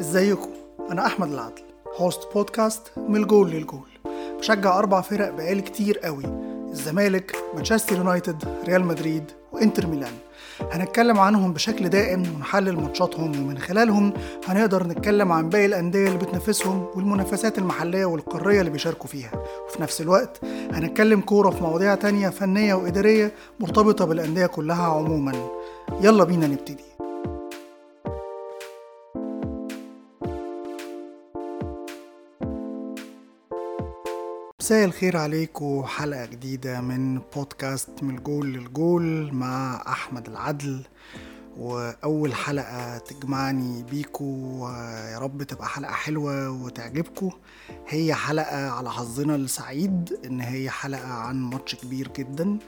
ازيكم؟ أنا أحمد العدل host بودكاست من الجول للجول. بشجع أربع فرق بقالي كتير قوي الزمالك مانشستر يونايتد ريال مدريد وإنتر ميلان. هنتكلم عنهم بشكل دائم ونحلل ماتشاتهم ومن خلالهم هنقدر نتكلم عن باقي الأندية اللي بتنافسهم والمنافسات المحلية والقارية اللي بيشاركوا فيها. وفي نفس الوقت هنتكلم كورة في مواضيع تانية فنية وإدارية مرتبطة بالأندية كلها عموما. يلا بينا نبتدي. مساء الخير عليكم حلقة جديدة من بودكاست من الجول للجول مع أحمد العدل. وأول حلقة تجمعني بيكو يا رب تبقى حلقة حلوة وتعجبكم هي حلقة على حظنا السعيد إن هي حلقة عن ماتش كبير جدا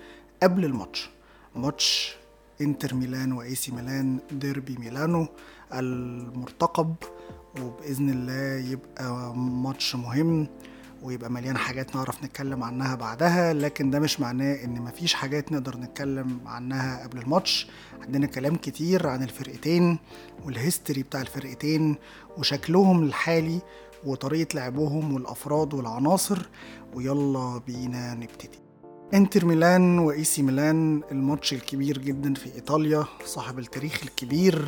قبل الماتش. ماتش إنتر ميلان واي سي ميلان ديربي ميلانو المرتقب. وبإذن الله يبقى ماتش مهم. ويبقى مليان حاجات نعرف نتكلم عنها بعدها لكن ده مش معناه إن مفيش حاجات نقدر نتكلم عنها قبل الماتش. عندنا كلام كتير عن الفرقتين وال history بتاع الفرقتين وشكلهم الحالي وطريقة لعبهم والأفراد والعناصر. ويلا بينا نبتدي. انتر ميلان وإي سي ميلان الماتش الكبير جدا في إيطاليا صاحب التاريخ الكبير.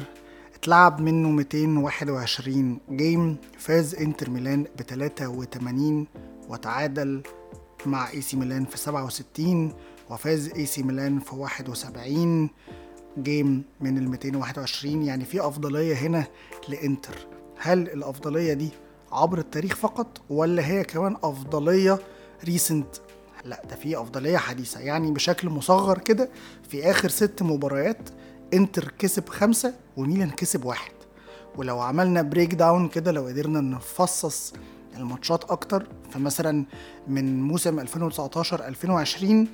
اتلعب منه 221 game فاز انتر ميلان ب 83 وتعادل مع اي سي ميلان في 67 وفاز اي سي ميلان في 71 game من ال 221 يعني في أفضلية هنا لإنتر. هل الأفضلية دي عبر التاريخ فقط ولا هي كمان أفضلية recent لا ده في أفضلية حديثة. يعني بشكل مصغر كده في آخر ست مباريات انتر كسب خمسة وميلان كسب واحد. ولو عملنا breakdown كده لو قدرنا نفصص الماتشات أكتر فمثلا من موسم 2019 2020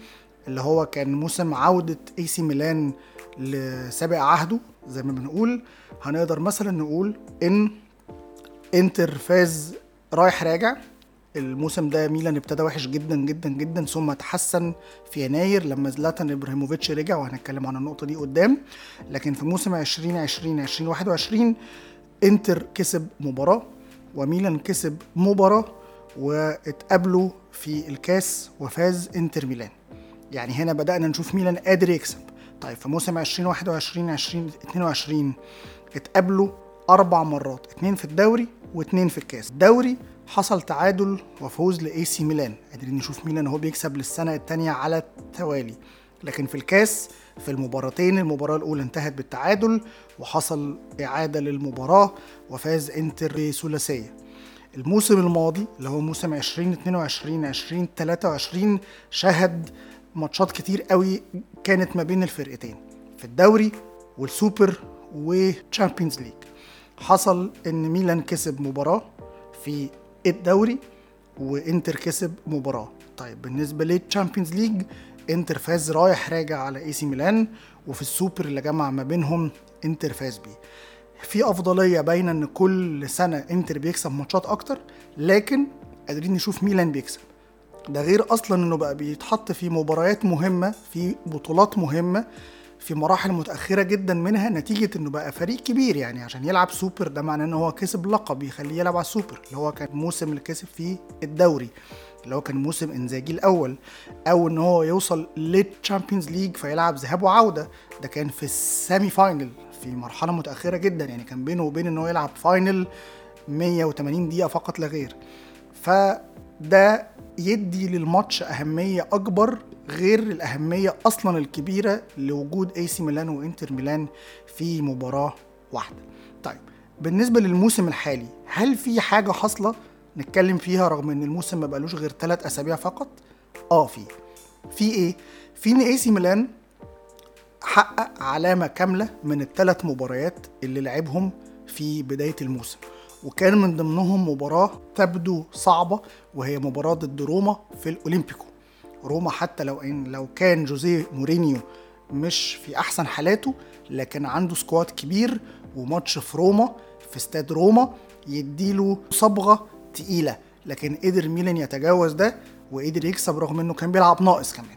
اللي هو كان موسم عودة اي سي ميلان لسابق عهده زي ما بنقول هنقدر مثلا نقول إن انتر فاز رايح راجع. الموسم ده ميلان ابتدى وحش جدا جدا جدا ثم تحسن في يناير لما زلاتان إبراهيموفيتش رجع وهنتكلم عن النقطة دي قدام. لكن في موسم 2020 2021 إنتر كسب مباراة وميلان كسب مباراة واتقابلوا في الكاس وفاز إنتر ميلان. يعني هنا بدأنا نشوف ميلان قادر يكسب. طيب في موسم 2021 2022 اتقابلوا أربع مرات اتنين في الدوري واتنين في الكاس. الدوري حصل تعادل وفوز لاي سي ميلان. قادرين نشوف ميلان هو بيكسب للسنة الثانية على التوالي. لكن في الكاس في المباراتين المباراة الأولى انتهت بالتعادل وحصل إعادة للمباراة وفاز إنتر بثلاثية. الموسم الماضي اللي هو موسم 2022 2023 شهد ماتشات كتير قوي كانت ما بين الفرقتين. في الدوري والسوبر و Champions League. حصل إن ميلان كسب مباراة في الدوري وإنتر كسب مباراة. طيب بالنسبة لل Champions League إنتر فاز رايح راجع على اي سي ميلان وفي السوبر اللي جمع ما بينهم إنتر فاز بيه. في أفضلية باينة إن كل سنة إنتر بيكسب ماتشات أكتر لكن قادرين نشوف ميلان بيكسب. ده غير أصلا إنه بقى بيتحط في مباريات مهمة في بطولات مهمة في مراحل متأخرة جدا منها نتيجة إنه بقى فريق كبير يعني عشان يلعب سوبر ده معناه إن هو كسب لقب يخليه يلعب على السوبر اللي هو كان الموسم اللي كسب فيه الدوري اللي هو كان موسم إنزاجي الأول أو إن هو يوصل لل Champions League فيلعب ذهاب وعودة. ده كان في ال semi-final في مرحلة متأخرة جدا يعني كان بينه وبين إن هو يلعب final 180 دقيقة فقط لا غير. فده يدي للماتش أهمية أكبر غير الأهمية أصلا الكبيرة لوجود أي سي ميلان وإنتر ميلان في مباراة واحدة. طيب بالنسبة للموسم الحالي هل في حاجة حاصلة نتكلم فيها رغم إن الموسم ما بقالوش غير ثلاث أسابيع فقط؟ آه في. في إيه؟ في إن أي سي ميلان حقق علامة كاملة من الثلاث مباريات اللي لعبهم في بداية الموسم. وكان من ضمنهم مباراة تبدو صعبة وهي مباراة ضد روما في الأولمبيكو. روما حتى لو ان لو كان جوزيه مورينيو مش في أحسن حالاته لكن عنده squad كبير وماتش في روما في استاد روما يديله صبغة تقيلة. لكن قدر ميلان يتجاوز ده وقدر يكسب رغم إنه كان بيلعب ناقص كمان.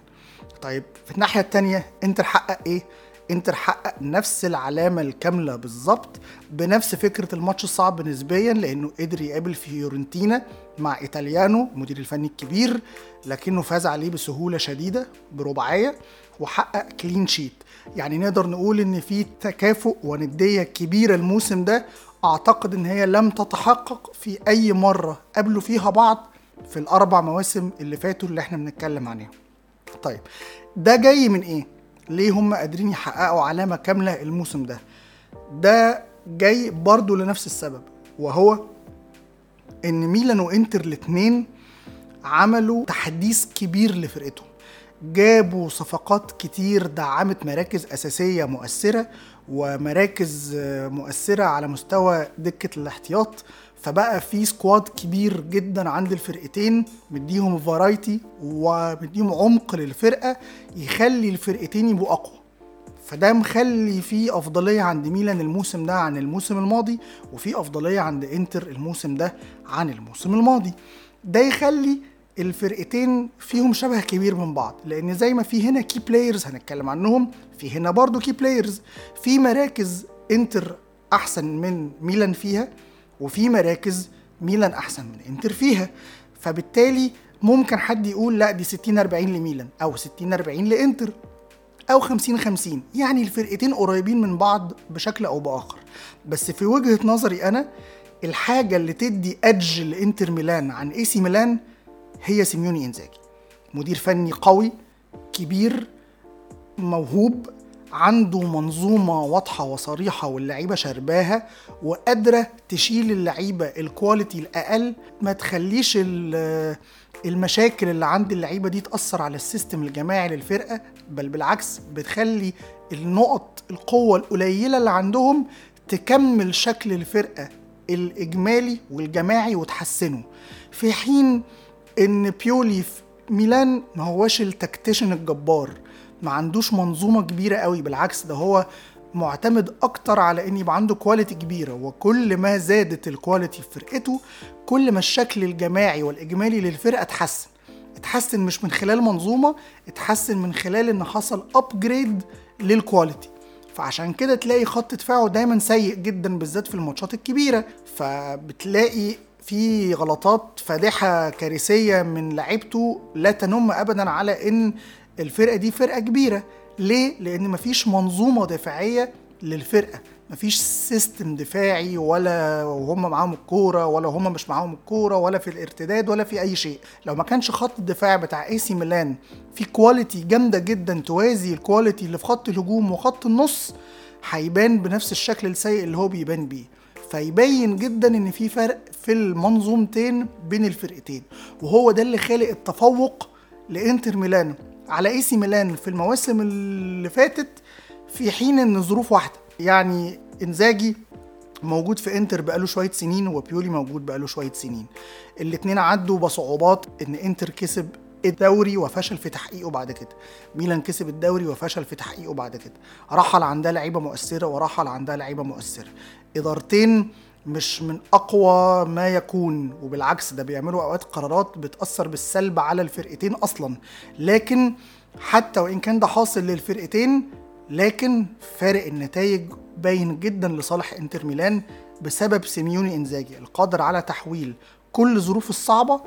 طيب في الناحية التانية إنتر حقق إيه؟ انتر حقق نفس العلامة الكاملة بالظبط بنفس فكرة الماتش الصعب نسبيا لأنه قدر يقابل فيورنتينا مع إيطاليانو المدير الفني الكبير لكنه فاز عليه بسهولة شديدة برباعية وحقق clean sheet يعني نقدر نقول إن في تكافؤ وندية كبيرة الموسم ده. أعتقد إن هي لم تتحقق في أي مرة قابلوا فيها بعض في الأربع مواسم اللي فاتوا اللي إحنا بنتكلم عليهم. طيب ده جاي من إيه؟ ليه هم قادرين يحققوا علامة كاملة الموسم ده؟ ده جاي برضو لنفس السبب وهو إن ميلان وإنتر الاتنين عملوا تحديث كبير لفرقتهم. جابوا صفقات كتير دعمت مراكز أساسية مؤثرة ومراكز مؤثرة على مستوى دكة الاحتياط. فبقى في سكواد كبير جدا عند الفرقتين مديهم variety ومديهم عمق للفرقة يخلي الفرقتين يبقوا أقوى. فده مخلي في أفضلية عند ميلان الموسم ده عن الموسم الماضي وفي أفضلية عند إنتر الموسم ده عن الموسم الماضي. ده يخلي الفرقتين فيهم شبه كبير من بعض لأن زي ما في هنا key players هنتكلم عنهم في هنا برضو key players في مراكز إنتر أحسن من ميلان فيها. وفي مراكز ميلان أحسن من إنتر فيها. فبالتالي ممكن حد يقول لا دي 60 40 لميلان أو 60 40 لإنتر أو 50 50 يعني الفرقتين قريبين من بعض بشكل أو بآخر. بس في وجهة نظري أنا الحاجة اللي تدي edge لإنتر ميلان عن إي سي ميلان هي سيموني إنزاجي. مدير فني قوي كبير موهوب عنده منظومة واضحة وصريحة واللعيبة شرباها وقادرة تشيل اللعيبة ال quality الأقل ما تخليش المشاكل اللي عند اللعيبة دي تأثر على ال system الجماعي للفرقة بل بالعكس بتخلي النقط القوة القليلة اللي عندهم تكمل شكل الفرقة الإجمالي والجماعي وتحسنه. في حين إن بيولي في ميلان ما هواش ال tactician الجبار ما عندوش منظومة كبيرة قوي بالعكس ده هو معتمد أكتر على إن يبقى عنده quality كبيرة. وكل ما زادت ال quality في فرقته كل ما الشكل الجماعي والإجمالي للفرقة اتحسن. اتحسن مش من خلال منظومة اتحسن من خلال إن حصل upgrade لل quality فعشان كده تلاقي خط دفاعه دايما سيء جدا بالذات في الماتشات الكبيرة. فبتلاقي في غلطات فادحة كارثية من لعيبته لا تنم ابدا على إن الفرقة دي فرقة كبيرة. ليه؟ لأن مفيش منظومة دفاعية للفرقة. مفيش system دفاعي ولا وهم معاهم الكورة ولا هم مش معاهم الكورة ولا في الارتداد ولا في أي شيء. لو ما كانش خط الدفاع بتاع اي سي ميلان في quality جامدة جدا توازي ال quality اللي في خط الهجوم وخط النص هيبان بنفس الشكل السيء اللي هو بيبان بيه. فيبين جدا إن في فرق في المنظومتين بين الفرقتين. وهو ده اللي خالق التفوق لإنتر ميلان. على اي سي ميلان في المواسم اللي فاتت في حين إن الظروف واحدة. يعني إنزاجي موجود في إنتر بقاله شوية سنين وبيولي موجود بقاله شوية سنين. الاتنين عدوا بصعوبات إن إنتر كسب الدوري وفشل في تحقيقه بعد كده. ميلان كسب الدوري وفشل في تحقيقه بعد كده. رحل عندها لعيبة مؤثرة ورحل عندها لعيبة مؤثرة. إدارتين مش من أقوى ما يكون وبالعكس ده بيعملوا أوقات قرارات بتأثر بالسلب على الفرقتين أصلا. لكن حتى وإن كان ده حاصل للفرقتين لكن فارق النتائج باين جدا لصالح إنتر ميلان بسبب سيميوني إنزاجي القادر على تحويل كل ظروف الصعبة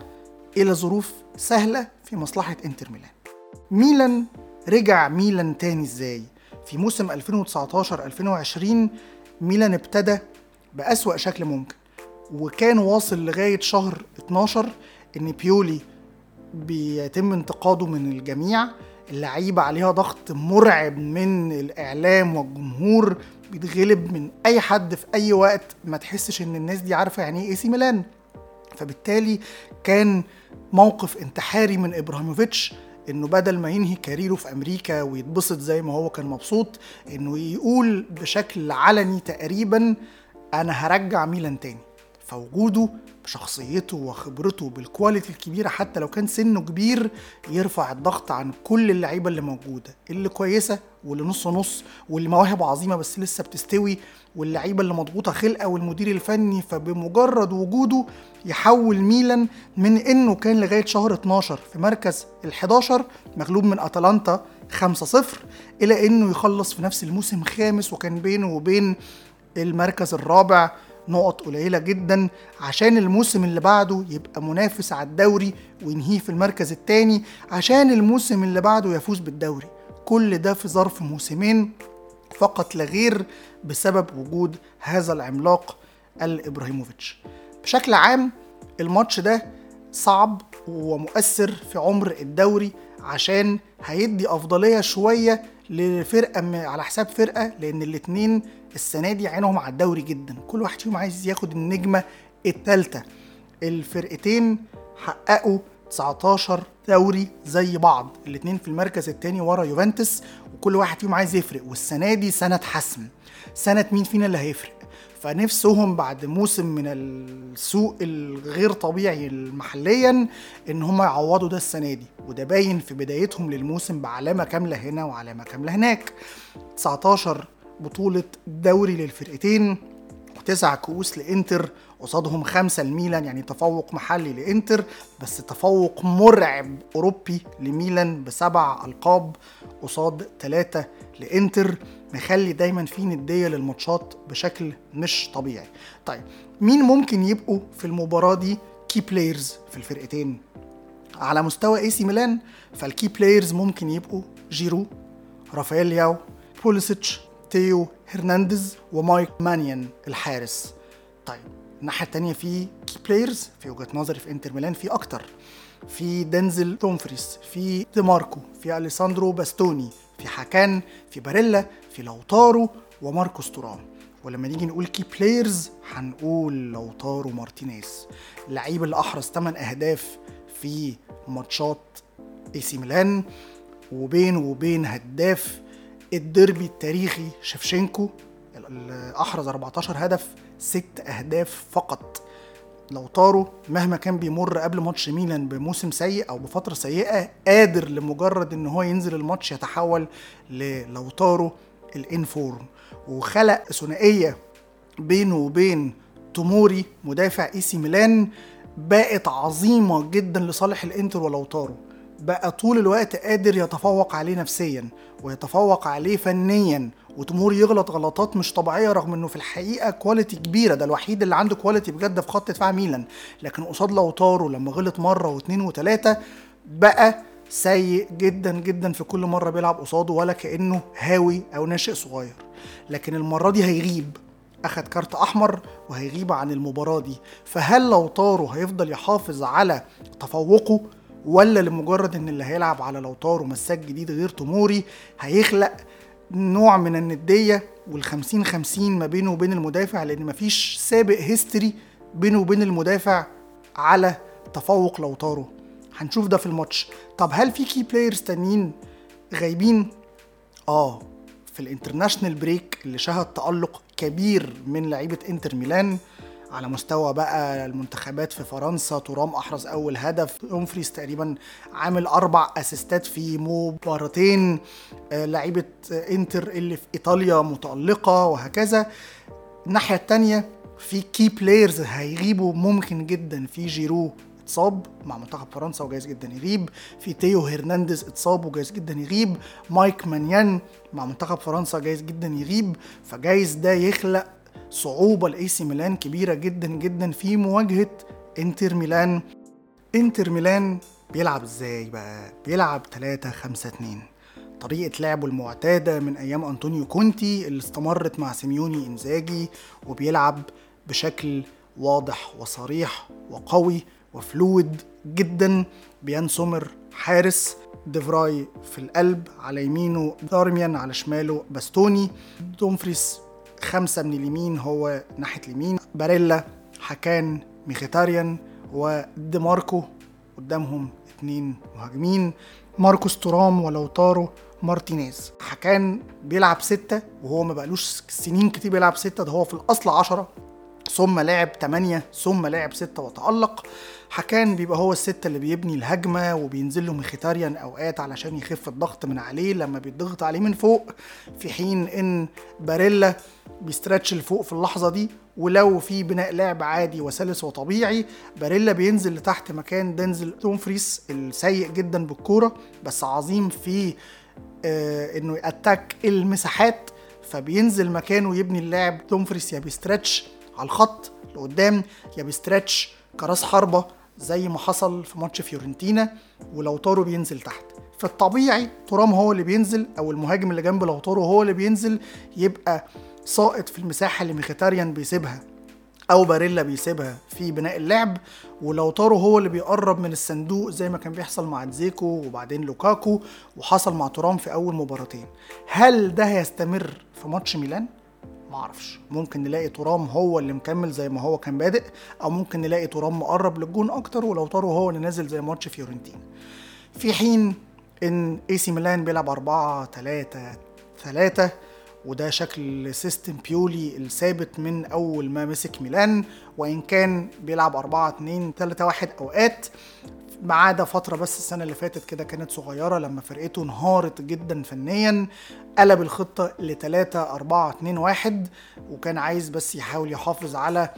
إلى ظروف سهلة في مصلحة إنتر ميلان. ميلان رجع ميلان تاني إزاي؟ في موسم 2019 2020 ميلان ابتدى بأسوأ شكل ممكن. وكان واصل لغاية شهر 12 إن بيولي بيتم انتقاده من الجميع. اللعيبة عليها ضغط مرعب من الإعلام والجمهور بيتغلب من أي حد في أي وقت ما تحسش إن الناس دي عارفة يعني إيه سي ميلان. فبالتالي كان موقف انتحاري من إبراهيموفيتش إنه بدل ما ينهي كاريره في أمريكا ويتبسط زي ما هو كان مبسوط إنه يقول بشكل علني تقريبا أنا هرجع ميلان تاني. فوجوده بشخصيته وخبرته بالكواليتي الكبيرة حتى لو كان سنه كبير يرفع الضغط عن كل اللعيبة اللي موجودة اللي كويسة واللي نص نص واللي مواهب عظيمة بس لسه بتستوي واللعيبة اللي مضغوطة خلقة والمدير الفني فبمجرد وجوده يحول ميلان من إنه كان لغاية شهر 12 في مركز ال11 مغلوب من أتلانتا 5-0 إلى إنه يخلص في نفس الموسم خامس وكان بينه وبين المركز الرابع نقط قليلة جدا عشان الموسم اللي بعده يبقى منافس على الدوري وينهيه في المركز الثاني عشان الموسم اللي بعده يفوز بالدوري. كل ده في ظرف موسمين فقط لا غير بسبب وجود هذا العملاق الإبراهيموفيتش. بشكل عام الماتش ده صعب ومؤثر في عمر الدوري عشان هيدي أفضلية شوية لفرقة على حساب فرقة لأن الاتنين السنة دي عينهم على الدوري جدا. كل واحد فيهم عايز ياخد النجمة الثالثه الفرقتين حققوا 19 دوري زي بعض. الاتنين في المركز الثاني ورا يوفنتوس وكل واحد فيهم عايز يفرق. والسنة دي سنة حسم. سنة مين فينا اللي هيفرق؟ فنفسهم بعد موسم من السوق الغير طبيعي محليا إن هم يعوضوا ده السنة دي. وده باين في بدايتهم للموسم بعلامة كاملة هنا وعلامة كاملة هناك. 19 بطولة دوري للفرقتين وتسع كؤوس لإنتر قصادهم خمسة لميلان يعني تفوق محلي لإنتر بس تفوق مرعب أوروبي لميلان بسبع ألقاب قصاد ثلاثة لإنتر مخلي دايما في ندية للماتشات بشكل مش طبيعي. طيب مين ممكن يبقوا في المباراة دي key players في الفرقتين؟ على مستوى اي سي ميلان فال key players ممكن يبقوا جيرو رافائيل لياو بوليسيتش تيو هرنانديز ومايك مانيان الحارس. طيب الناحية التانية في key players في وجهة نظري في انتر ميلان في أكتر. في دنزل دومفريس في دي ماركو في أليساندرو باستوني في هاكان في باريلا في لوتارو وماركوس تورام. ولما نيجي نقول key players هنقول لوتارو مارتينيز. اللعيب اللي احرز 8 أهداف في ماتشات اي سي ميلان وبينه وبين هداف الديربي التاريخي شيفشينكو أحرز 14 هدف ست أهداف فقط. لوتارو مهما كان بيمر قبل ماتش ميلان بموسم سيء أو بفترة سيئة قادر لمجرد إن هو ينزل الماتش يتحول للوتارو ال in-form. وخلق ثنائية بينه وبين توموري مدافع إي سي ميلان بقت عظيمة جدا لصالح الإنتر ولوتارو بقى طول الوقت قادر يتفوق عليه نفسيا ويتفوق عليه فنيا وتوموري يغلط غلطات مش طبيعية رغم إنه في الحقيقة quality كبيرة ده الوحيد اللي عنده quality بجد في خط دفاع ميلان. لكن قصاد لوتارو لما غلط مرة واثنين وثلاثة بقى سيء جدا جدا في كل مرة بيلعب قصاده ولا كأنه هاوي أو ناشئ صغير. لكن المرة دي هيغيب. أخد card أحمر وهيغيب عن المباراة دي. فهل لوتارو هيفضل يحافظ على تفوقه؟ ولا لمجرد إن اللي هيلعب على لوتارو مساك جديد غير توموري هيخلق نوع من الندية والخمسين خمسين ما بينه وبين المدافع لأن مفيش سابق history بينه وبين المدافع على تفوق لوتارو. هنشوف ده في الماتش. طب هل في key players تانيين غايبين؟ آه في ال international break اللي شهد تألق كبير من لعيبة إنتر ميلان. على مستوى بقى المنتخبات في فرنسا تورام أحرز أول هدف. دومفريس تقريبا عامل أربع assistات في مباراتين آه، لعيبة إنتر اللي في إيطاليا متألقة وهكذا. الناحية الثانية في key players هيغيبوا ممكن جدا. في جيرو اتصاب مع منتخب فرنسا وجايز جدا يغيب. في تيو هرنانديز اتصاب وجايز جدا يغيب. مايك مانيان مع منتخب فرنسا جايز جدا يغيب. فجايز ده يخلق صعوبة لأي سي ميلان كبيرة جدا جدا في مواجهة إنتر ميلان. إنتر ميلان بيلعب إزاي بقى؟ بيلعب 3 5 2 طريقة لعبه المعتادة من أيام أنطونيو كونتي اللي استمرت مع سيموني إنزاجي وبيلعب بشكل واضح وصريح وقوي و fluid جدا. بيان سومر حارس ديفراي في القلب على يمينه دارميان على شماله باستوني. دومفريس خمسة من اليمين هو ناحية اليمين. باريلا حكان ميخيتاريان وديماركو قدامهم اتنين مهاجمين. ماركوس تورام ولوتارو مارتينيز. حكان بيلعب ستة وهو ما بقالوش سنين كتير بيلعب ستة ده هو في الأصل عشرة. ثم لعب 8 ثم لعب 6 وتألق. حكان بيبقى هو الستة اللي بيبني الهجمة وبينزل له مخيتاريان أوقات علشان يخف الضغط من عليه. لما بيضغط عليه من فوق في حين إن باريلا بيسترتش لفوق في اللحظة دي ولو في بناء لعب عادي وسلس وطبيعي باريلا بينزل لتحت مكان دينزل تومفريس السيء جدا بالكورة بس عظيم في آه إنه يأتاك المساحات فبينزل مكانه يبني اللاعب دومفريس يا بيسترتش على الخط لقدام يا بيسترتش كراس حربة زي ما حصل في ماتش فيورنتينا ولوتارو بينزل تحت. في الطبيعي تورام هو اللي بينزل أو المهاجم اللي جنب لوتارو هو اللي بينزل يبقى ساقط في المساحة اللي ميخيتاريان بيسيبها أو باريلا بيسيبها في بناء اللعب. ولوتارو هو اللي بيقرب من الصندوق زي ما كان بيحصل مع دزيكو وبعدين لوكاكو وحصل مع تورام في أول مباراتين. هل ده هيستمر في ماتش ميلان؟ معرفش ممكن نلاقي تورام هو اللي مكمل زي ما هو كان بادئ أو ممكن نلاقي تورام مقرب للجون أكتر ولوتارو هو اللي نازل زي ماتش فيورنتينا. في حين إن اي سي ميلان بيلعب 4 3 3 وده شكل system بيولي الثابت من أول ما مسك ميلان وإن كان بيلعب 4 2 3 1 أوقات ما عدا فترة بس السنة اللي فاتت كده كانت صغيرة لما فرقته انهارت جدا فنيا قلب الخطة ل 3 4 2 1 وكان عايز بس يحاول يحافظ على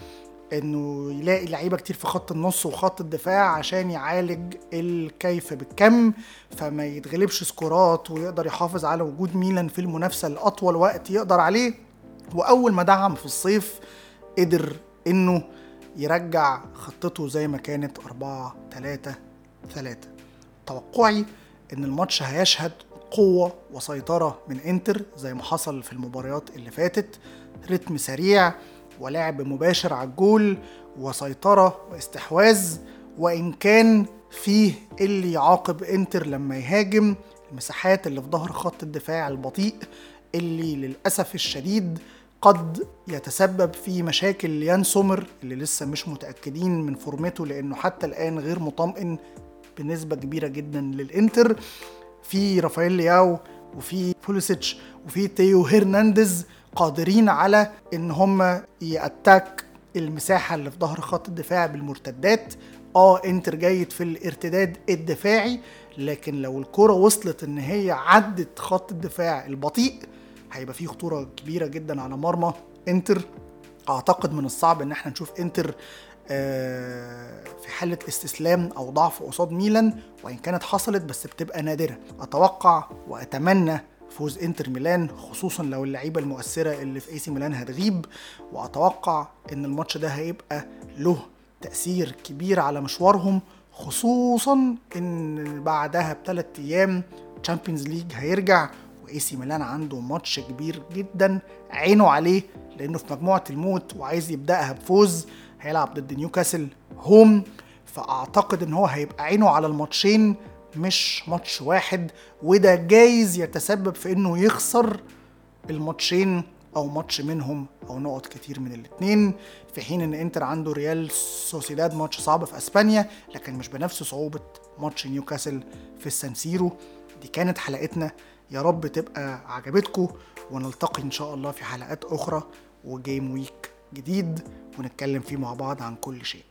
إنه يلاقي لعيبة كتير في خط النص وخط الدفاع عشان يعالج الكيف بالكم فما يتغلبش سكورات ويقدر يحافظ على وجود ميلان في المنافسة لأطول وقت يقدر عليه. وأول ما دعم في الصيف قدر إنه يرجع خطته زي ما كانت 4 3 3 توقعي إن الماتش هيشهد قوة وسيطرة من إنتر زي ما حصل في المباريات اللي فاتت. رتم سريع ولعب مباشر على الجول وسيطرة واستحواذ. وإن كان فيه اللي يعاقب إنتر لما يهاجم المساحات اللي في ظهر خط الدفاع البطيء اللي للأسف الشديد قد يتسبب في مشاكل ليان سومر اللي لسه مش متأكدين من فورمته لأنه حتى الآن غير مطمئن بنسبة كبيرة جدا للإنتر. في رافائيل لياو وفي بوليسيتش وفي تيو هرنانديز قادرين على إن هم يأتاك المساحة اللي في ظهر خط الدفاع بالمرتدات. آه إنتر جيد في الارتداد الدفاعي لكن لو الكرة وصلت إن هي عدت خط الدفاع البطيء هيبقى فيه خطورة كبيرة جدا على مرمى إنتر. أعتقد من الصعب إن إحنا نشوف إنتر في حالة استسلام أو ضعف قصاد ميلان وإن كانت حصلت بس بتبقى نادرة. أتوقع وأتمنى فوز إنتر ميلان خصوصا لو اللعيبة المؤثرة اللي في إي سي ميلان هتغيب. وأتوقع إن الماتش ده هيبقى له تأثير كبير على مشوارهم خصوصا إن بعدها بثلاث أيام Champions League هيرجع وإي سي ميلان عنده ماتش كبير جدا عينه عليه لأنه في مجموعة الموت وعايز يبدأها بفوز. هيلعب ضد نيوكاسل home فأعتقد إن هو هيبقى عينه على الماتشين مش ماتش واحد وده جايز يتسبب في إنه يخسر الماتشين أو ماتش منهم أو نقط كتير من الاثنين في حين إن إنتر عنده ريال سوسيداد ماتش صعب في أسبانيا لكن مش بنفس صعوبة ماتش نيوكاسل في السانسيرو دي كانت حلقتنا. يا رب تبقى عجبتكم ونلتقي إن شاء الله في حلقات أخرى و game week جديد ونتكلم فيه مع بعض عن كل شيء.